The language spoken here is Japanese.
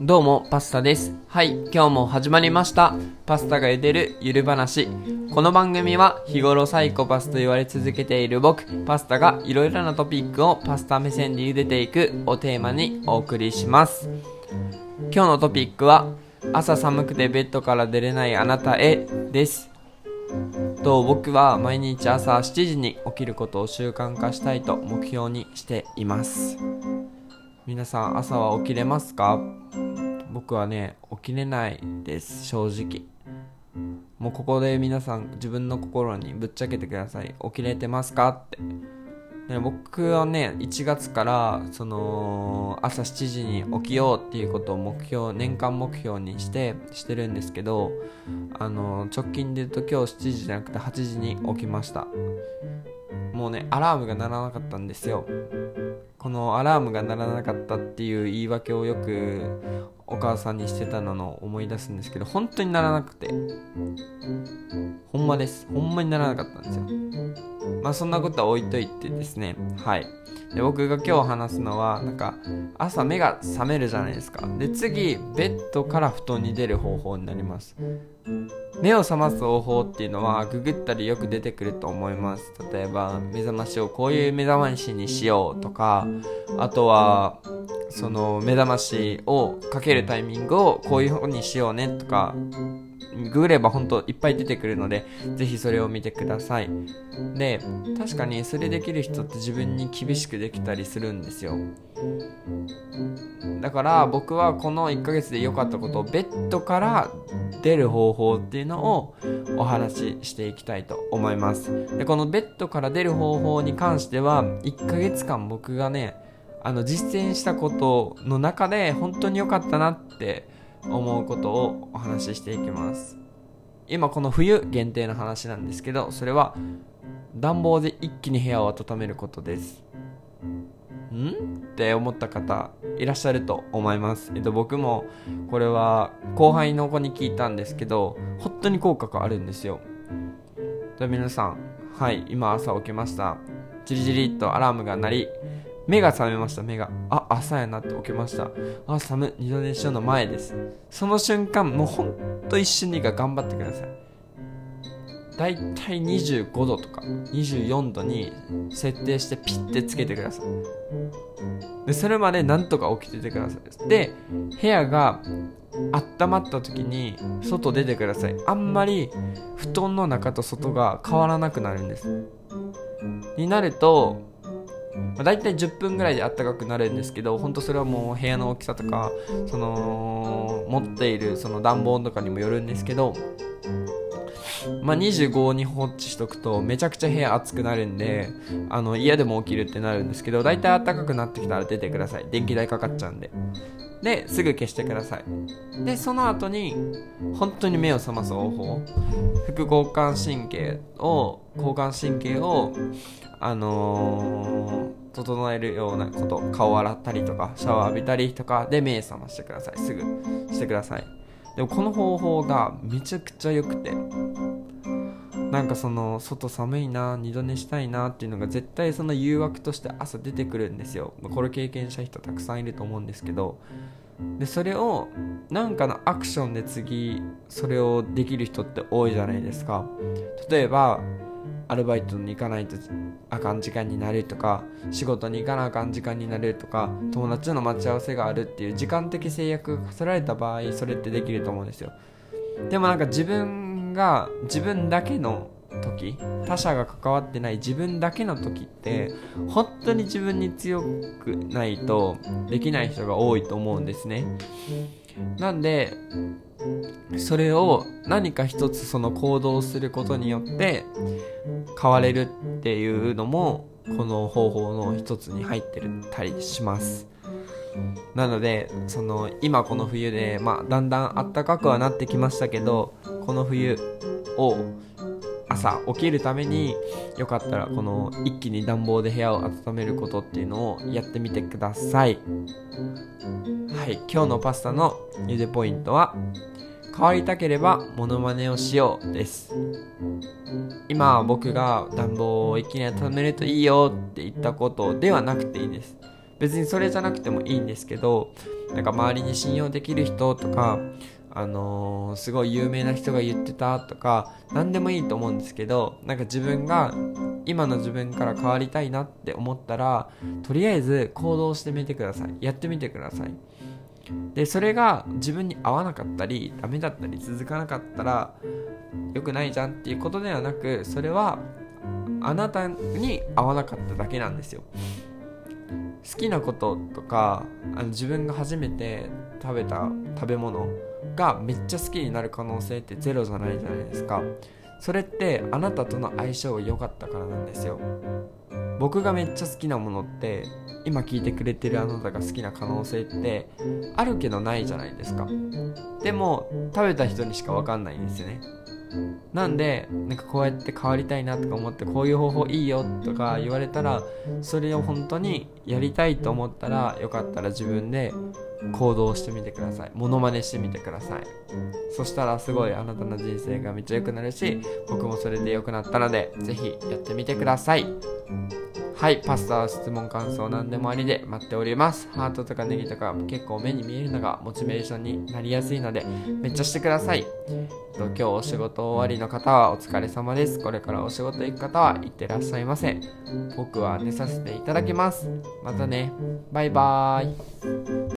どうも、パスタです。はい、今日も始まりました。パスタが茹でるゆる話。この番組は日頃サイコパスと言われ続けている僕、パスタがいろいろなトピックをパスタ目線で茹でていくをテーマにお送りします。今日のトピックは、朝寒くてベッドから出れないあなたへです。と僕は毎日朝7時に起きることを習慣化したいと目標にしています。皆さん朝は起きれますか？僕はね起きれないです。正直。もうここで皆さん自分の心にぶっちゃけてください。起きれてますか？って。で僕はね1月からその朝7時に起きようっていうことを目標年間目標にしてしてるんですけどあの直近で言うと今日7時じゃなくて8時に起きました。もうねアラームが鳴らなかったんですよ。このアラームが鳴らなかったっていう言い訳をよくお母さんにしてたのを思い出すんですけど本当にならなくて。ほんまです。ほんまにならなかったんですよ。まあそんなことは置いといてですね。はい。で僕が今日話すのはなんか朝目が覚めるじゃないですか。で次ベッドから布団に出る方法になります。目を覚ます方法っていうのはググったりよく出てくると思います。例えば目覚ましをこういう目覚ましにしようとかあとはその目覚ましをかけるタイミングをこういう風にしようねとかググれば本当いっぱい出てくるのでぜひそれを見てください。で確かにそれできる人って自分に厳しくできたりするんですよ。だから僕はこの1ヶ月で良かったことをベッドから出る方法っていうのをお話ししていきたいと思います。でこのベッドから出る方法に関しては1ヶ月間僕がねあの実践したことの中で本当に良かったなって思うことをお話ししていきます。今この冬限定の話なんですけどそれは暖房で一気に部屋を温めることです。ん？って思った方いらっしゃると思います、えっと、僕もこれは後輩の子に聞いたんですけど本当に効果があるんですよ。で皆さんはい今朝起きました。ジリジリっとアラームが鳴り目が覚めました。目が。あ朝やなって起きました。あ寒い二度寝しようの前です。その瞬間もうほんと一瞬でいいから頑張ってください。だいたい25度とか24度に設定してピッてつけてください。でそれまでなんとか起きててくださいで部屋が温まった時に外出てください。あんまり布団の中と外が変わらなくなるんです。になるとまあ、大体10分ぐらいで暖かくなるんですけど本当それはもう部屋の大きさとかその持っているその暖房とかにもよるんですけどまあ、25に放置しとくとめちゃくちゃ部屋暑くなるんであの嫌でも起きるってなるんですけど大体暖かくなってきたら出てください。電気代かかっちゃうんで。ですぐ消してください。でその後に本当に目を覚ます方法。副交感神経を交感神経をあのー、整えるようなこと顔洗ったりとかシャワー浴びたりとかで目覚ましてください。すぐしてください。でもこの方法がめちゃくちゃ良くて。なんかその外寒いな二度寝したいなっていうのが絶対その誘惑として朝出てくるんですよ。これ経験した人たくさんいると思うんですけど。でそれをなんかのアクションで次それをできる人って多いじゃないですか。例えばアルバイトに行かないとあかん時間になるとか仕事に行かなあかん時間になるとか友達との待ち合わせがあるっていう時間的制約が課せられた場合それってできると思うんですよ。でもなんか自分が自分だけの時他者が関わってない自分だけの時って本当に自分に強くないとできない人が多いと思うんですね。なんでそれを何か一つその行動することによって変われるっていうのもこの方法の一つに入ってたりします。なのでその今この冬で、まあ、だんだん暖かくはなってきましたけどこの冬を朝起きるためによかったらこの一気に暖房で部屋を温めることっていうのをやってみてください。はい今日のパスタの茹でポイントは変わりたければモノマネをしようです。今僕が暖房を一気に温めるといいよって言ったことではなくていいです。別にそれじゃなくてもいいんですけどなんか周りに信用できる人とかあのー、すごい有名な人が言ってたとか何でもいいと思うんですけどなんか自分が今の自分から変わりたいなって思ったらとりあえず行動してみてください。やってみてください。でそれが自分に合わなかったりダメだったり続かなかったら良くないじゃんっていうことではなくそれはあなたに合わなかっただけなんですよ。好きなこととかあの自分が初めて食べた食べ物がめっちゃ好きになる可能性ってゼロじゃないじゃないですか。それってあなたとの相性が良かったからなんですよ。僕がめっちゃ好きなものって今聞いてくれてるあなたが好きな可能性ってあるけどないじゃないですか。でも食べた人にしか分かんないんですよね。なんでなんかこうやって変わりたいなとか思ってこういう方法いいよとか言われたらそれを本当にやりたいと思ったらよかったら自分で行動してみてください。モノマネしてみてください。そしたらすごいあなたの人生がめっちゃ良くなるし僕もそれで良くなったので是非やってみてください。はいパスタは質問感想何でもありで待っております。ハートとかネギとか結構目に見えるのがモチベーションになりやすいのでめっちゃしてください。今日お仕事終わりの方はお疲れ様です。これからお仕事行く方は行ってらっしゃいませ僕は寝させていただきます。またね。バイバーイ